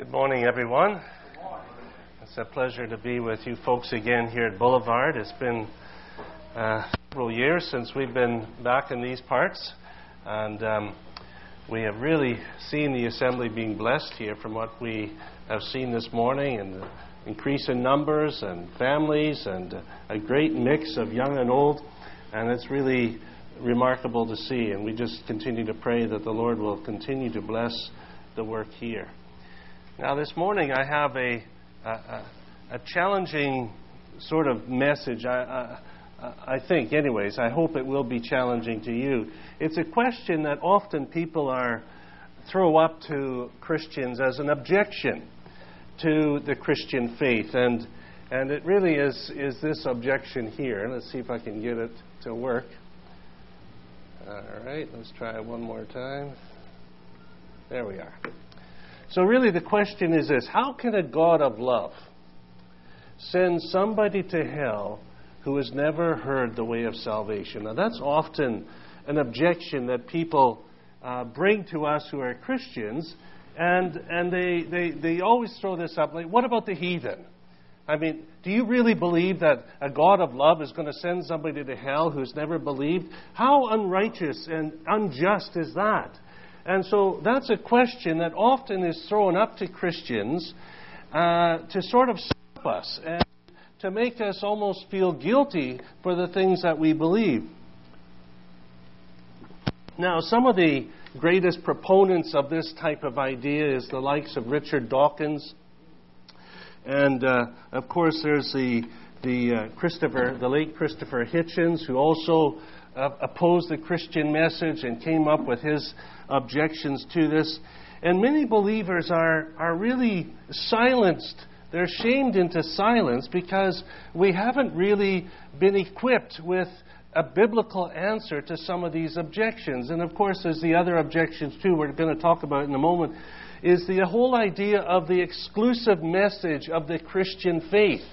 Good morning, everyone. It's a pleasure to be with you folks again here at Boulevard. It's been uh, several years since we've been back in these parts, and um, we have really seen the assembly being blessed here from what we have seen this morning, and the increase in numbers and families, and a great mix of young and old, and it's really remarkable to see. And we just continue to pray that the Lord will continue to bless the work here. Now, this morning I have a, a, a challenging sort of message. I, I, I think, anyways, I hope it will be challenging to you. It's a question that often people are throw up to Christians as an objection to the Christian faith, and and it really is is this objection here. Let's see if I can get it to work. All right, let's try it one more time. There we are. So, really, the question is this How can a God of love send somebody to hell who has never heard the way of salvation? Now, that's often an objection that people uh, bring to us who are Christians, and, and they, they, they always throw this up like, what about the heathen? I mean, do you really believe that a God of love is going to send somebody to hell who's never believed? How unrighteous and unjust is that? And so that's a question that often is thrown up to Christians uh, to sort of stop us and to make us almost feel guilty for the things that we believe. Now, some of the greatest proponents of this type of idea is the likes of Richard Dawkins, and uh, of course there's the the uh, Christopher, the late Christopher Hitchens, who also uh, opposed the Christian message and came up with his objections to this. And many believers are, are really silenced. They're shamed into silence because we haven't really been equipped with a biblical answer to some of these objections. And of course, there's the other objections too, we're going to talk about in a moment, is the whole idea of the exclusive message of the Christian faith.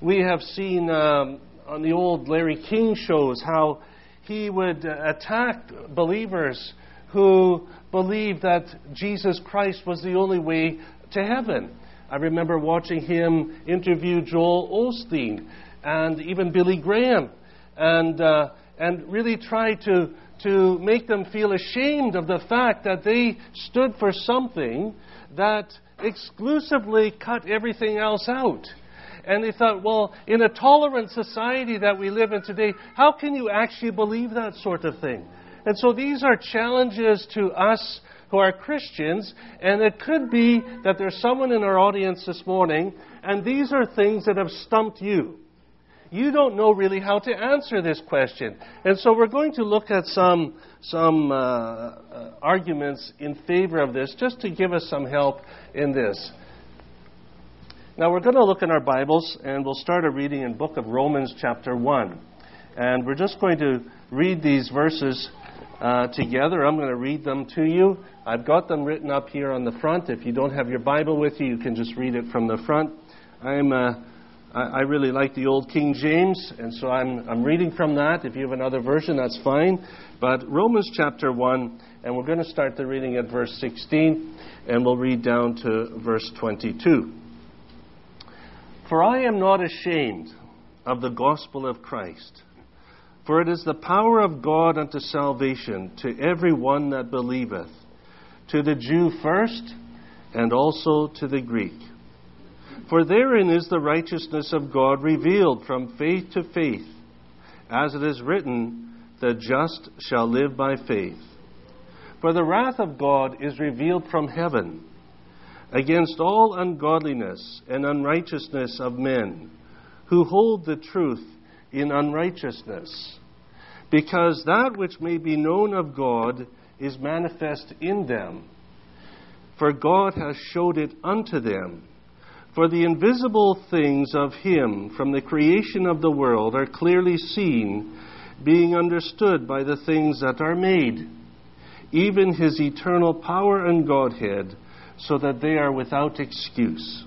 We have seen um, on the old Larry King shows how he would attack believers who believed that Jesus Christ was the only way to heaven. I remember watching him interview Joel Osteen and even Billy Graham and, uh, and really try to, to make them feel ashamed of the fact that they stood for something that exclusively cut everything else out. And they thought, well, in a tolerant society that we live in today, how can you actually believe that sort of thing? And so these are challenges to us who are Christians, and it could be that there's someone in our audience this morning, and these are things that have stumped you. You don't know really how to answer this question. And so we're going to look at some, some uh, uh, arguments in favor of this just to give us some help in this. Now we're going to look in our Bibles, and we'll start a reading in book of Romans chapter 1. And we're just going to read these verses uh, together. I'm going to read them to you. I've got them written up here on the front. If you don't have your Bible with you, you can just read it from the front. I'm, uh, I, I really like the old King James, and so I'm, I'm reading from that. If you have another version, that's fine. But Romans chapter 1, and we're going to start the reading at verse 16, and we'll read down to verse 22. For I am not ashamed of the gospel of Christ for it is the power of God unto salvation to every one that believeth, to the Jew first, and also to the Greek. For therein is the righteousness of God revealed from faith to faith, as it is written, The just shall live by faith. For the wrath of God is revealed from heaven against all ungodliness and unrighteousness of men who hold the truth in unrighteousness, because that which may be known of God is manifest in them. For God has showed it unto them. For the invisible things of Him from the creation of the world are clearly seen, being understood by the things that are made, even His eternal power and Godhead, so that they are without excuse.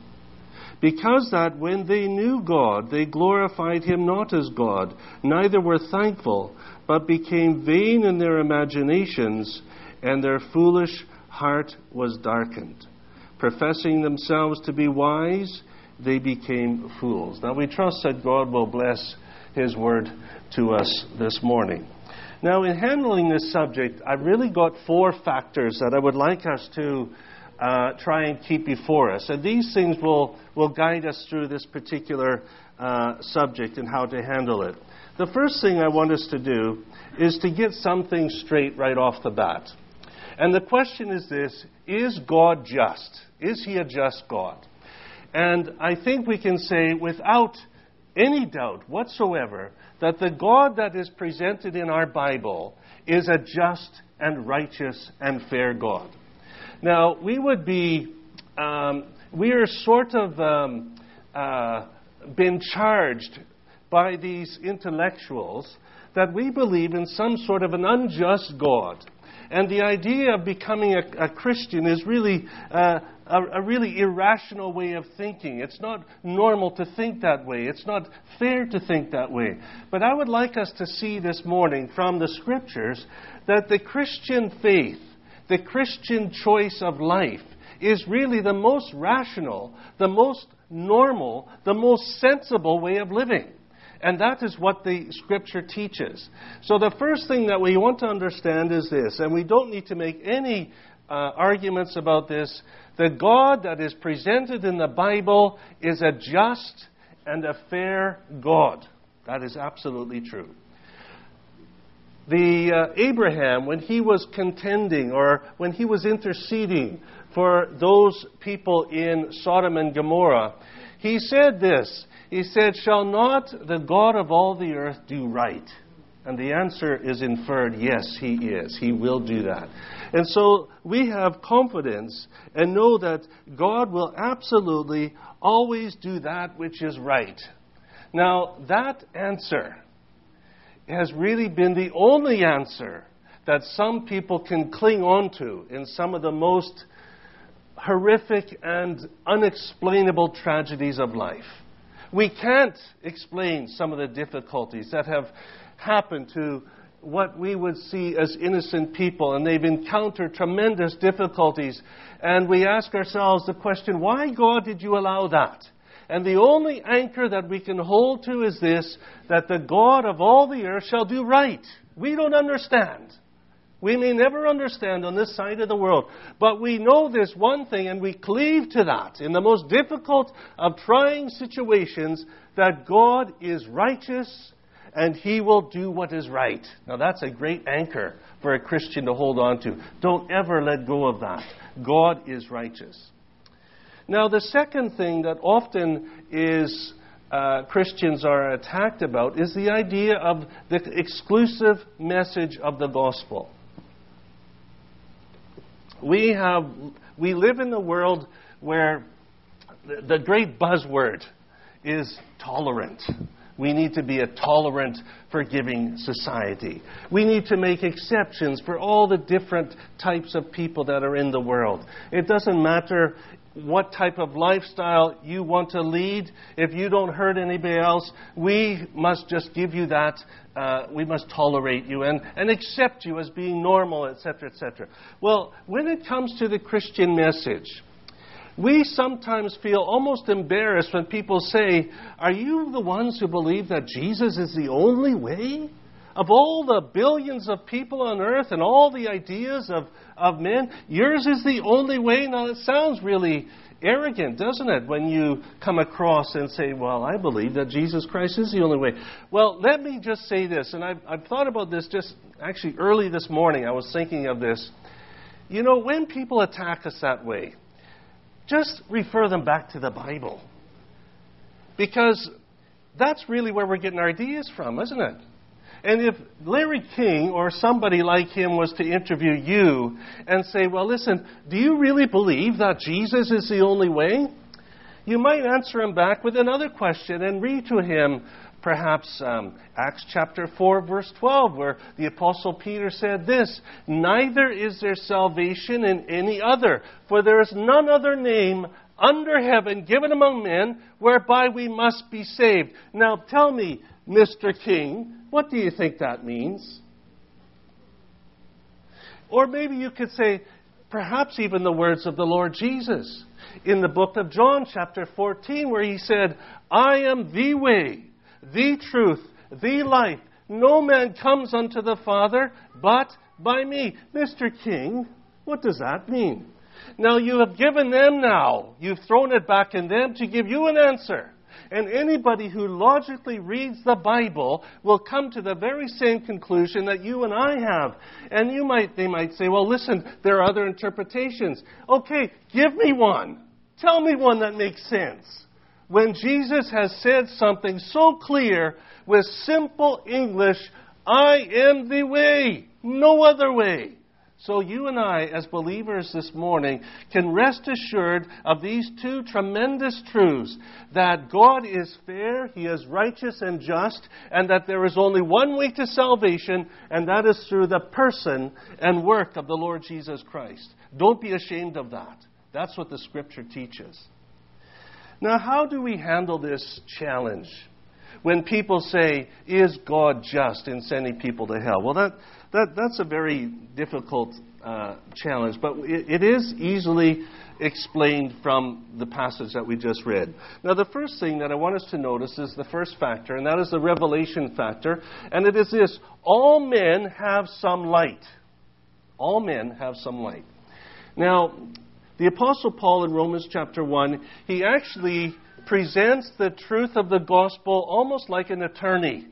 Because that when they knew God, they glorified him not as God, neither were thankful, but became vain in their imaginations, and their foolish heart was darkened. professing themselves to be wise, they became fools. Now we trust that God will bless His word to us this morning. Now, in handling this subject, I've really got four factors that I would like us to uh, try and keep before us. And these things will, will guide us through this particular uh, subject and how to handle it. The first thing I want us to do is to get something straight right off the bat. And the question is this Is God just? Is He a just God? And I think we can say without any doubt whatsoever that the God that is presented in our Bible is a just and righteous and fair God. Now, we would be, um, we are sort of um, uh, been charged by these intellectuals that we believe in some sort of an unjust God. And the idea of becoming a, a Christian is really uh, a, a, really irrational way of thinking. It's not normal to think that way. It's not fair to think that way. But I would like us to see this morning from the Scriptures that the Christian faith, the Christian choice of life, is really the most rational, the most normal, the most sensible way of living. And that is what the scripture teaches. So the first thing that we want to understand is this, and we don't need to make any uh, arguments about this. The God that is presented in the Bible is a just and a fair God. That is absolutely true. The uh, Abraham, when he was contending or when he was interceding for those people in Sodom and Gomorrah, he said this he said, Shall not the God of all the earth do right? And the answer is inferred yes, He is. He will do that. And so we have confidence and know that God will absolutely always do that which is right. Now, that answer has really been the only answer that some people can cling on to in some of the most horrific and unexplainable tragedies of life. We can't explain some of the difficulties that have happened to what we would see as innocent people, and they've encountered tremendous difficulties. And we ask ourselves the question, why, God, did you allow that? And the only anchor that we can hold to is this that the God of all the earth shall do right. We don't understand. We may never understand on this side of the world, but we know this one thing and we cleave to that in the most difficult of trying situations that God is righteous and He will do what is right. Now that's a great anchor for a Christian to hold on to. Don't ever let go of that. God is righteous. Now the second thing that often is uh, Christians are attacked about is the idea of the exclusive message of the gospel. We have we live in a world where the, the great buzzword is tolerant. We need to be a tolerant, forgiving society. We need to make exceptions for all the different types of people that are in the world. It doesn't matter what type of lifestyle you want to lead. If you don't hurt anybody else, we must just give you that. Uh, we must tolerate you and, and accept you as being normal, etc., etc. Well, when it comes to the Christian message, we sometimes feel almost embarrassed when people say, Are you the ones who believe that Jesus is the only way? Of all the billions of people on earth and all the ideas of, of men, yours is the only way. Now, it sounds really arrogant, doesn't it, when you come across and say, Well, I believe that Jesus Christ is the only way. Well, let me just say this, and I've, I've thought about this just actually early this morning. I was thinking of this. You know, when people attack us that way, just refer them back to the Bible. Because that's really where we're getting our ideas from, isn't it? And if Larry King or somebody like him was to interview you and say, well, listen, do you really believe that Jesus is the only way? You might answer him back with another question and read to him perhaps um, Acts chapter 4, verse 12, where the Apostle Peter said this Neither is there salvation in any other, for there is none other name under heaven given among men whereby we must be saved. Now tell me, Mr. King, what do you think that means? Or maybe you could say, perhaps even the words of the Lord Jesus in the book of John, chapter 14, where he said, I am the way, the truth, the life. No man comes unto the Father but by me. Mr. King, what does that mean? Now you have given them now, you've thrown it back in them to give you an answer. And anybody who logically reads the Bible will come to the very same conclusion that you and I have. And you might, they might say, well, listen, there are other interpretations. Okay, give me one. Tell me one that makes sense. When Jesus has said something so clear with simple English, I am the way, no other way. So you and I, as believers this morning, can rest assured of these two tremendous truths that God is fair, He is righteous and just, and that there is only one way to salvation, and that is through the person and work of the Lord Jesus Christ. Don't be ashamed of that. That's what the Scripture teaches. Now, how do we handle this challenge? When people say, Is God just in sending people to hell? Well, that that, that's a very difficult uh, challenge, but it, it is easily explained from the passage that we just read. Now, the first thing that I want us to notice is the first factor, and that is the revelation factor, and it is this all men have some light. All men have some light. Now, the Apostle Paul in Romans chapter 1, he actually presents the truth of the gospel almost like an attorney.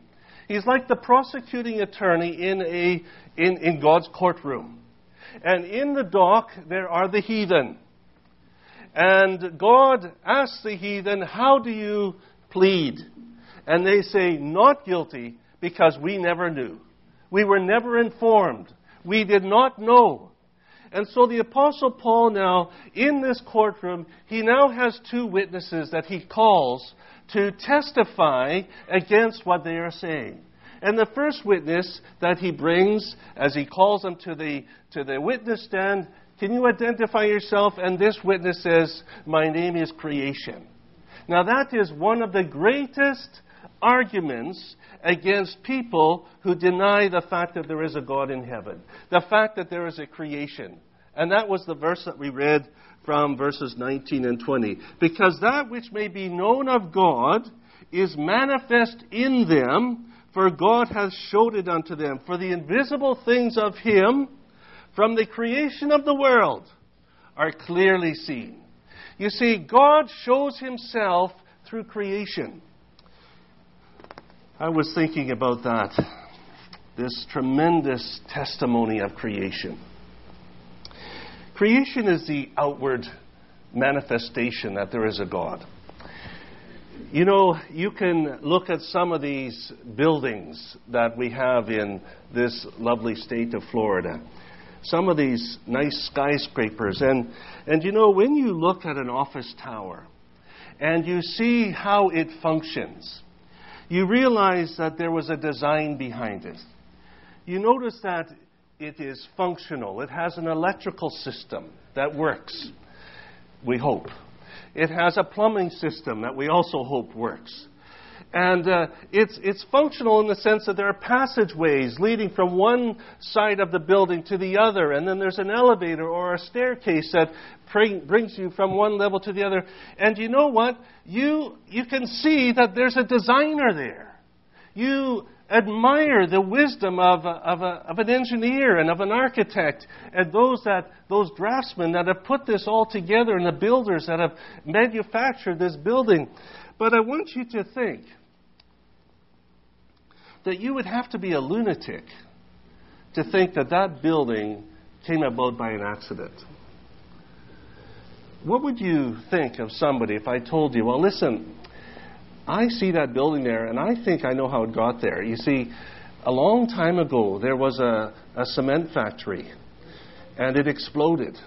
He's like the prosecuting attorney in, a, in, in God's courtroom. And in the dock, there are the heathen. And God asks the heathen, How do you plead? And they say, Not guilty, because we never knew. We were never informed. We did not know. And so the Apostle Paul now, in this courtroom, he now has two witnesses that he calls to testify against what they are saying. And the first witness that he brings, as he calls them to the, to the witness stand, can you identify yourself? And this witness says, My name is creation. Now, that is one of the greatest arguments against people who deny the fact that there is a God in heaven, the fact that there is a creation. And that was the verse that we read from verses 19 and 20. Because that which may be known of God is manifest in them, for God hath showed it unto them. For the invisible things of Him from the creation of the world are clearly seen. You see, God shows Himself through creation. I was thinking about that, this tremendous testimony of creation. Creation is the outward manifestation that there is a God. You know, you can look at some of these buildings that we have in this lovely state of Florida. Some of these nice skyscrapers. And, and you know, when you look at an office tower and you see how it functions, you realize that there was a design behind it. You notice that it is functional, it has an electrical system that works, we hope. It has a plumbing system that we also hope works. And uh, it's, it's functional in the sense that there are passageways leading from one side of the building to the other, and then there's an elevator or a staircase that bring, brings you from one level to the other. And you know what? You, you can see that there's a designer there. You admire the wisdom of, a, of, a, of, an engineer and of an architect and those that those draftsmen that have put this all together and the builders that have manufactured this building. But I want you to think that you would have to be a lunatic to think that that building came about by an accident. What would you think of somebody if I told you, well, listen, I see that building there, and I think I know how it got there. You see, a long time ago, there was a, a cement factory, and it exploded,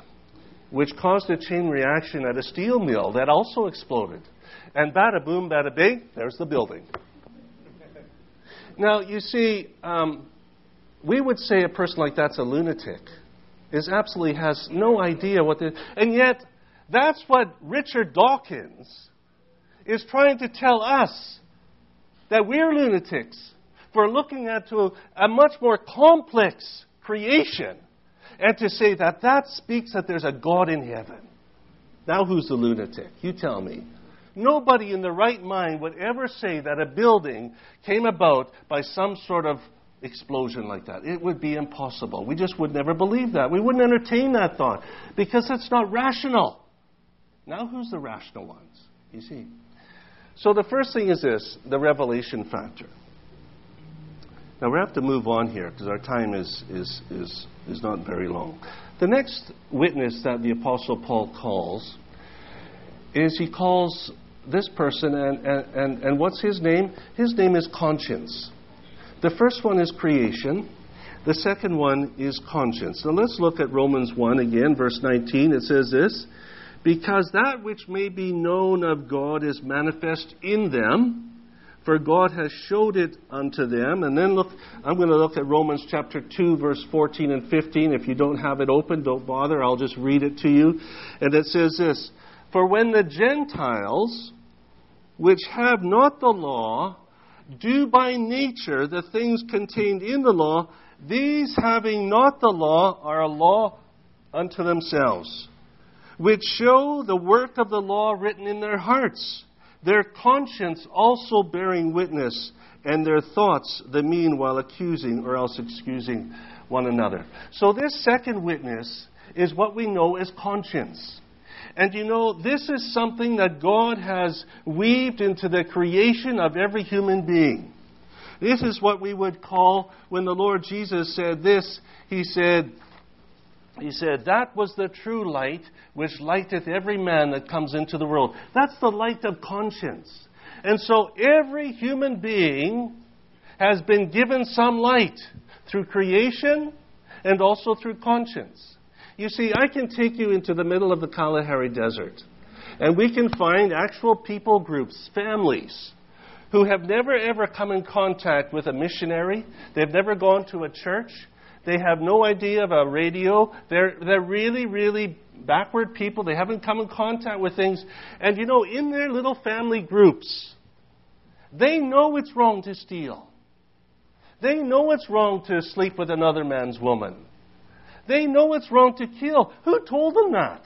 which caused a chain reaction at a steel mill that also exploded. And bada boom, bada bing, there's the building. Now, you see, um, we would say a person like that's a lunatic. Is absolutely has no idea what the. And yet, that's what Richard Dawkins is trying to tell us that we're lunatics for looking at to a, a much more complex creation and to say that that speaks that there's a God in heaven. Now, who's the lunatic? You tell me. Nobody in the right mind would ever say that a building came about by some sort of explosion like that. It would be impossible. We just would never believe that. We wouldn't entertain that thought because it's not rational. Now, who's the rational ones? You see. So, the first thing is this the revelation factor. Now, we have to move on here because our time is, is, is, is not very long. The next witness that the Apostle Paul calls is he calls this person, and, and, and, and what's his name? His name is conscience. The first one is creation. The second one is conscience. Now let's look at Romans 1 again, verse 19. It says this Because that which may be known of God is manifest in them, for God has showed it unto them. And then look, I'm going to look at Romans chapter 2, verse 14 and 15. If you don't have it open, don't bother. I'll just read it to you. And it says this For when the Gentiles, which have not the law, do by nature the things contained in the law, these having not the law are a law unto themselves, which show the work of the law written in their hearts, their conscience also bearing witness, and their thoughts the meanwhile accusing or else excusing one another. So, this second witness is what we know as conscience. And you know, this is something that God has weaved into the creation of every human being. This is what we would call, when the Lord Jesus said this, He said, he said, That was the true light which lighteth every man that comes into the world. That's the light of conscience. And so every human being has been given some light through creation and also through conscience. You see, I can take you into the middle of the Kalahari Desert, and we can find actual people groups, families, who have never ever come in contact with a missionary. They've never gone to a church. They have no idea of a radio. They're, they're really, really backward people. They haven't come in contact with things. And you know, in their little family groups, they know it's wrong to steal. They know it's wrong to sleep with another man's woman. They know it's wrong to kill. Who told them that?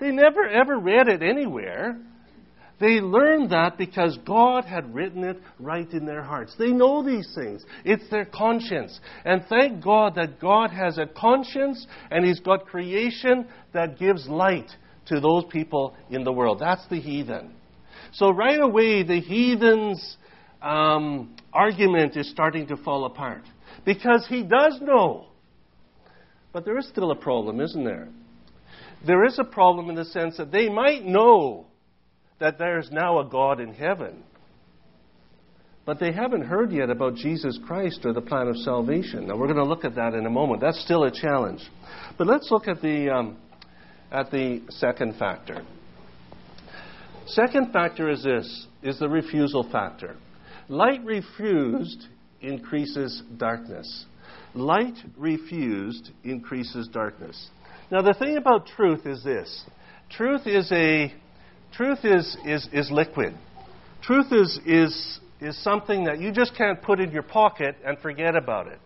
They never ever read it anywhere. They learned that because God had written it right in their hearts. They know these things. It's their conscience. And thank God that God has a conscience and He's got creation that gives light to those people in the world. That's the heathen. So right away, the heathen's um, argument is starting to fall apart because he does know but there is still a problem, isn't there? There is a problem in the sense that they might know that there's now a God in heaven, but they haven't heard yet about Jesus Christ or the plan of salvation. Now, we're going to look at that in a moment. That's still a challenge. But let's look at the, um, at the second factor. Second factor is this is the refusal factor. Light refused increases darkness. Light refused increases darkness. Now, the thing about truth is this truth is a truth is, is, is liquid. Truth is, is, is something that you just can't put in your pocket and forget about it.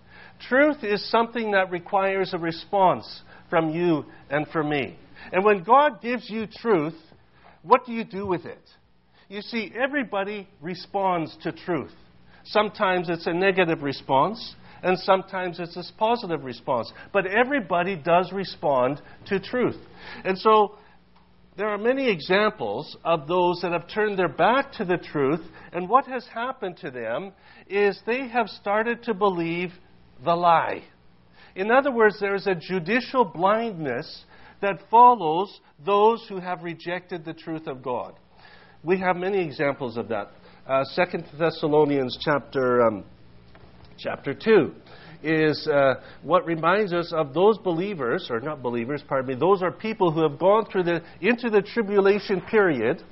Truth is something that requires a response from you and from me. And when God gives you truth, what do you do with it? You see, everybody responds to truth. Sometimes it's a negative response, and sometimes it's a positive response. But everybody does respond to truth. And so there are many examples of those that have turned their back to the truth, and what has happened to them is they have started to believe the lie. In other words, there is a judicial blindness that follows those who have rejected the truth of God. We have many examples of that. Uh, Second Thessalonians chapter um, chapter 2 is uh, what reminds us of those believers, or not believers, pardon me, those are people who have gone through the, into the tribulation period.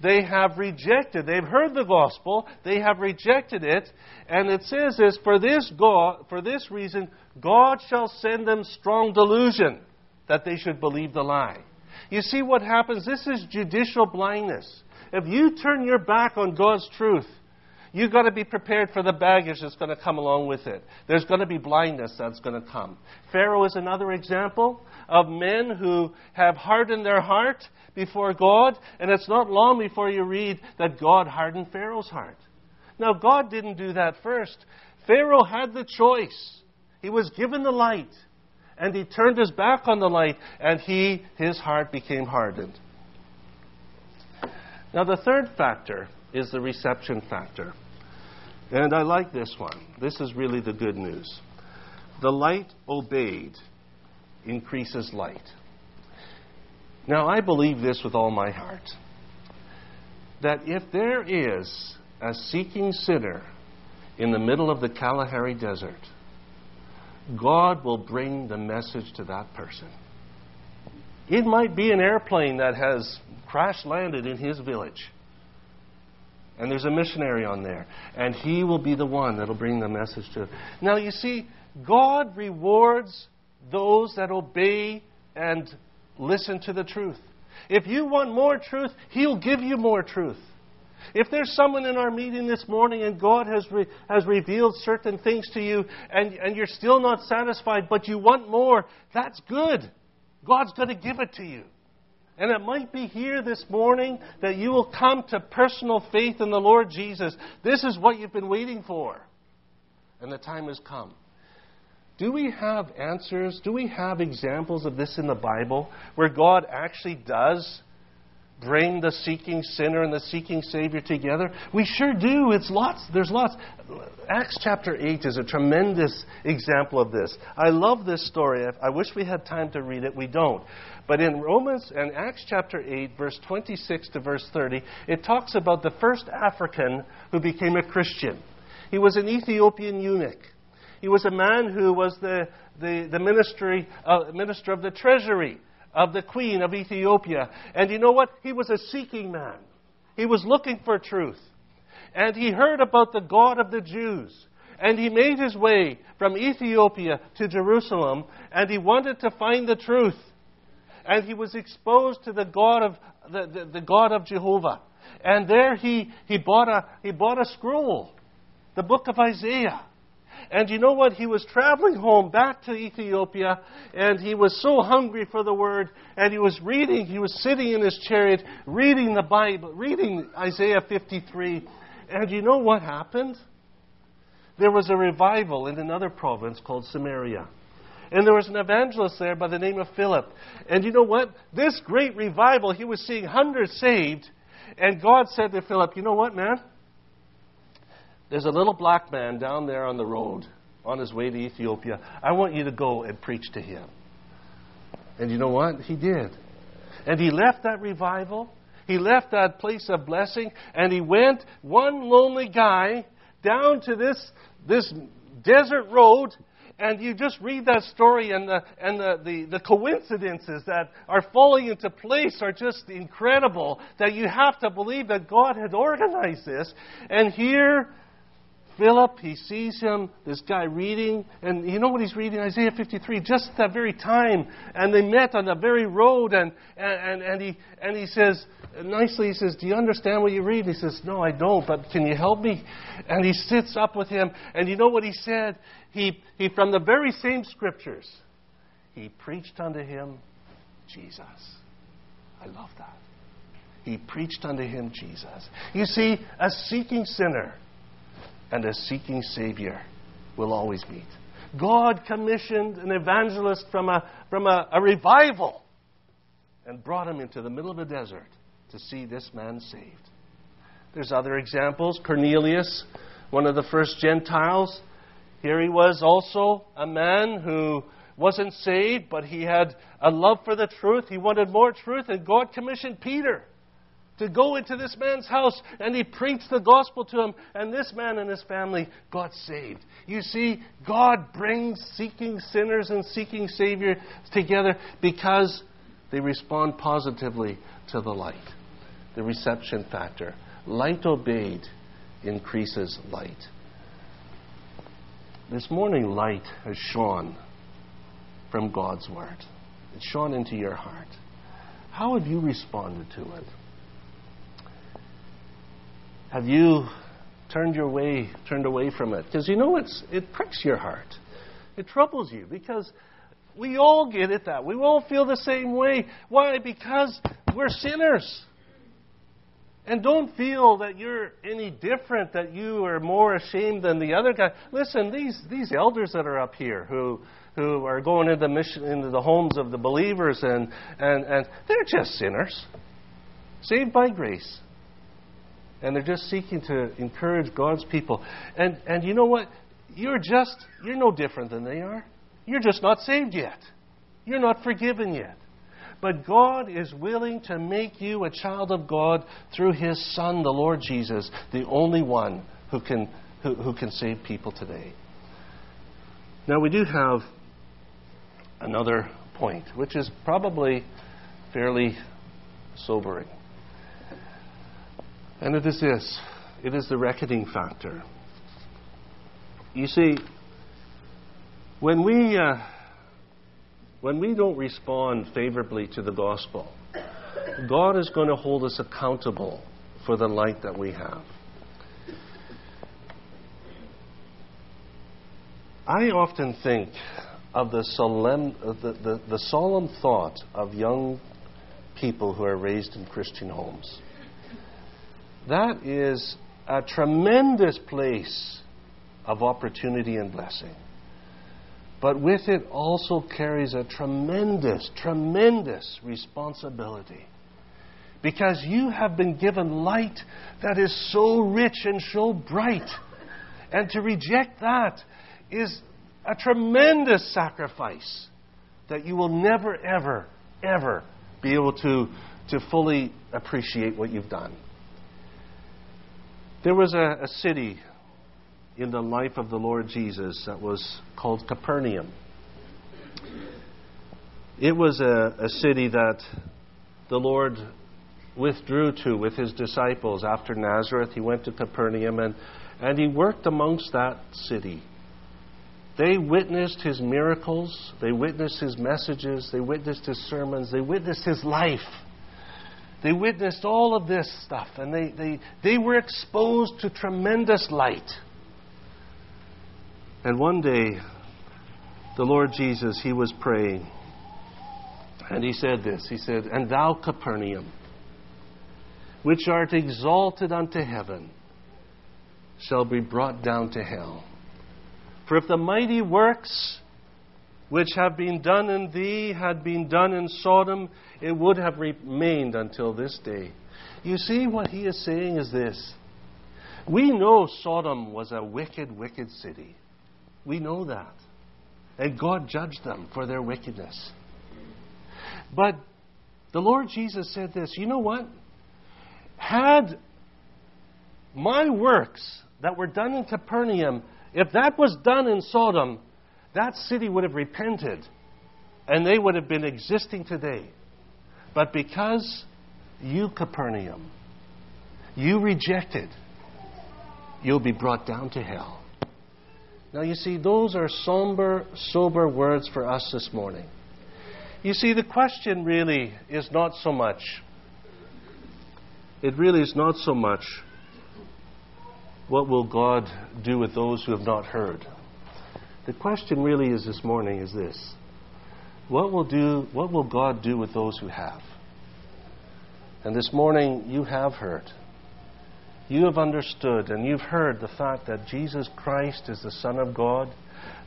They have rejected, they've heard the gospel, they have rejected it, and it says this, for this, God, for this reason, God shall send them strong delusion that they should believe the lie. You see what happens? This is judicial blindness. If you turn your back on God's truth, you've got to be prepared for the baggage that's going to come along with it. There's going to be blindness that's going to come. Pharaoh is another example of men who have hardened their heart before God, and it's not long before you read that God hardened Pharaoh's heart. Now, God didn't do that first. Pharaoh had the choice. He was given the light, and he turned his back on the light, and he, his heart became hardened. Now, the third factor is the reception factor. And I like this one. This is really the good news. The light obeyed increases light. Now, I believe this with all my heart that if there is a seeking sinner in the middle of the Kalahari Desert, God will bring the message to that person. It might be an airplane that has crash landed in his village. And there's a missionary on there. And he will be the one that'll bring the message to. Now, you see, God rewards those that obey and listen to the truth. If you want more truth, He'll give you more truth. If there's someone in our meeting this morning and God has, re- has revealed certain things to you and, and you're still not satisfied, but you want more, that's good. God's going to give it to you. And it might be here this morning that you will come to personal faith in the Lord Jesus. This is what you've been waiting for. And the time has come. Do we have answers? Do we have examples of this in the Bible where God actually does bring the seeking sinner and the seeking Savior together? We sure do. It's lots. There's lots. Acts chapter 8 is a tremendous example of this. I love this story. I wish we had time to read it. We don't. But in Romans and Acts chapter 8, verse 26 to verse 30, it talks about the first African who became a Christian. He was an Ethiopian eunuch. He was a man who was the, the, the ministry, uh, minister of the treasury of the queen of Ethiopia. And you know what? He was a seeking man. He was looking for truth. And he heard about the God of the Jews. And he made his way from Ethiopia to Jerusalem, and he wanted to find the truth. And he was exposed to the God of, the, the, the God of Jehovah. And there he, he, bought a, he bought a scroll, the book of Isaiah. And you know what? He was traveling home back to Ethiopia, and he was so hungry for the word, and he was reading, he was sitting in his chariot, reading the Bible, reading Isaiah 53. And you know what happened? There was a revival in another province called Samaria. And there was an evangelist there by the name of Philip. And you know what? This great revival, he was seeing hundreds saved. And God said to Philip, You know what, man? There's a little black man down there on the road on his way to Ethiopia. I want you to go and preach to him. And you know what? He did. And he left that revival. He left that place of blessing. And he went, one lonely guy, down to this, this desert road. And you just read that story, and, the, and the, the, the coincidences that are falling into place are just incredible. That you have to believe that God had organized this. And here, Philip, he sees him, this guy reading, and you know what he's reading? Isaiah 53, just at that very time. And they met on the very road, and, and, and, he, and he says, nicely, he says, Do you understand what you read? And he says, No, I don't, but can you help me? And he sits up with him, and you know what he said? He, he from the very same scriptures, he preached unto him Jesus. I love that. He preached unto him Jesus. You see, a seeking sinner and a seeking Savior will always meet. God commissioned an evangelist from a, from a, a revival and brought him into the middle of a desert to see this man saved. There's other examples. Cornelius, one of the first Gentiles, here he was also a man who wasn't saved, but he had a love for the truth. He wanted more truth, and God commissioned Peter to go into this man's house and he preached the gospel to him, and this man and his family got saved. You see, God brings seeking sinners and seeking Savior together because they respond positively to the light. The reception factor. Light obeyed increases light. This morning, light has shone from God's Word. It's shone into your heart. How have you responded to it? Have you turned your way, turned away from it. Because you know it's, it pricks your heart. It troubles you because we all get it that. We all feel the same way. Why? Because we're sinners. And don't feel that you're any different, that you are more ashamed than the other guy. Listen, these, these elders that are up here who, who are going into, mission, into the homes of the believers, and, and, and they're just sinners, saved by grace. And they're just seeking to encourage God's people. And, and you know what? You're just, you're no different than they are. You're just not saved yet. You're not forgiven yet. But God is willing to make you a child of God through His Son, the Lord Jesus, the only one who can, who, who can save people today. Now, we do have another point, which is probably fairly sobering. And it is this it is the reckoning factor. You see, when we. Uh, when we don't respond favorably to the gospel, God is going to hold us accountable for the light that we have. I often think of the solemn, the, the, the solemn thought of young people who are raised in Christian homes. That is a tremendous place of opportunity and blessing but with it also carries a tremendous, tremendous responsibility. Because you have been given light that is so rich and so bright. And to reject that is a tremendous sacrifice that you will never, ever, ever be able to, to fully appreciate what you've done. There was a, a city in the life of the Lord Jesus that was called Capernaum. It was a, a city that the Lord withdrew to with his disciples after Nazareth. He went to Capernaum and, and he worked amongst that city. They witnessed his miracles, they witnessed his messages, they witnessed his sermons, they witnessed his life. They witnessed all of this stuff, and they, they, they were exposed to tremendous light. And one day, the Lord Jesus, he was praying. And he said this He said, And thou, Capernaum, which art exalted unto heaven, shall be brought down to hell. For if the mighty works which have been done in thee had been done in Sodom, it would have remained until this day. You see, what he is saying is this. We know Sodom was a wicked, wicked city. We know that. And God judged them for their wickedness. But the Lord Jesus said this you know what? Had my works that were done in Capernaum, if that was done in Sodom, that city would have repented and they would have been existing today. But because you, Capernaum, you rejected, you'll be brought down to hell. Now, you see, those are somber, sober words for us this morning. You see, the question really is not so much, it really is not so much, what will God do with those who have not heard? The question really is this morning is this what will, do, what will God do with those who have? And this morning, you have heard you have understood and you've heard the fact that Jesus Christ is the Son of God,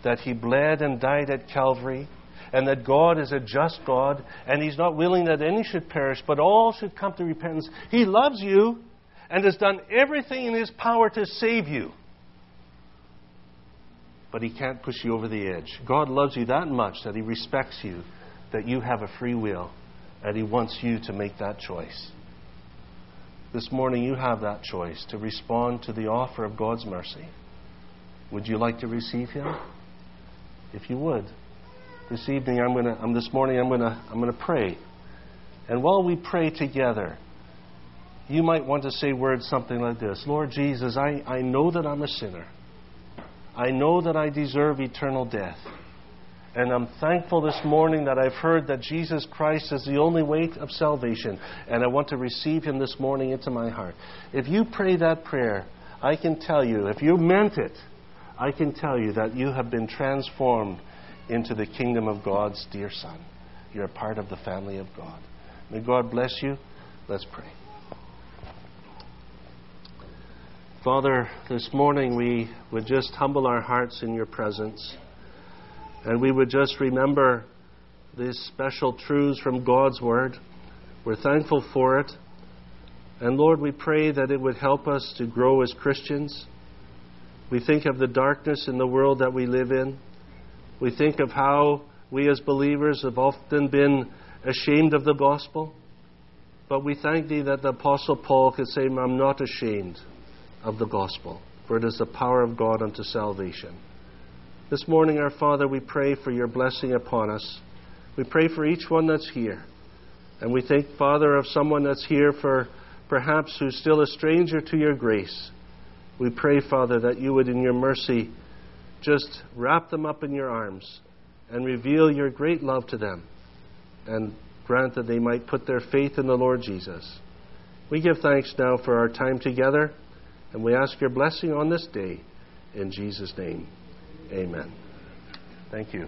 that He bled and died at Calvary, and that God is a just God, and He's not willing that any should perish, but all should come to repentance. He loves you and has done everything in His power to save you. But He can't push you over the edge. God loves you that much that He respects you, that you have a free will, and He wants you to make that choice. This morning, you have that choice to respond to the offer of God's mercy. Would you like to receive Him? If you would, this evening, I'm going to, I'm, this morning, I'm going to, I'm going to pray. And while we pray together, you might want to say words something like this Lord Jesus, I, I know that I'm a sinner. I know that I deserve eternal death. And I'm thankful this morning that I've heard that Jesus Christ is the only way of salvation, and I want to receive Him this morning into my heart. If you pray that prayer, I can tell you, if you meant it, I can tell you that you have been transformed into the kingdom of God's dear Son. You're a part of the family of God. May God bless you. Let's pray. Father, this morning we would just humble our hearts in your presence. And we would just remember these special truths from God's Word. We're thankful for it. And Lord, we pray that it would help us to grow as Christians. We think of the darkness in the world that we live in. We think of how we as believers have often been ashamed of the gospel. But we thank Thee that the Apostle Paul could say, I'm not ashamed of the gospel, for it is the power of God unto salvation. This morning, our Father, we pray for your blessing upon us. We pray for each one that's here. And we think, Father, of someone that's here for perhaps who's still a stranger to your grace. We pray, Father, that you would, in your mercy, just wrap them up in your arms and reveal your great love to them and grant that they might put their faith in the Lord Jesus. We give thanks now for our time together, and we ask your blessing on this day. In Jesus' name, amen. Thank you.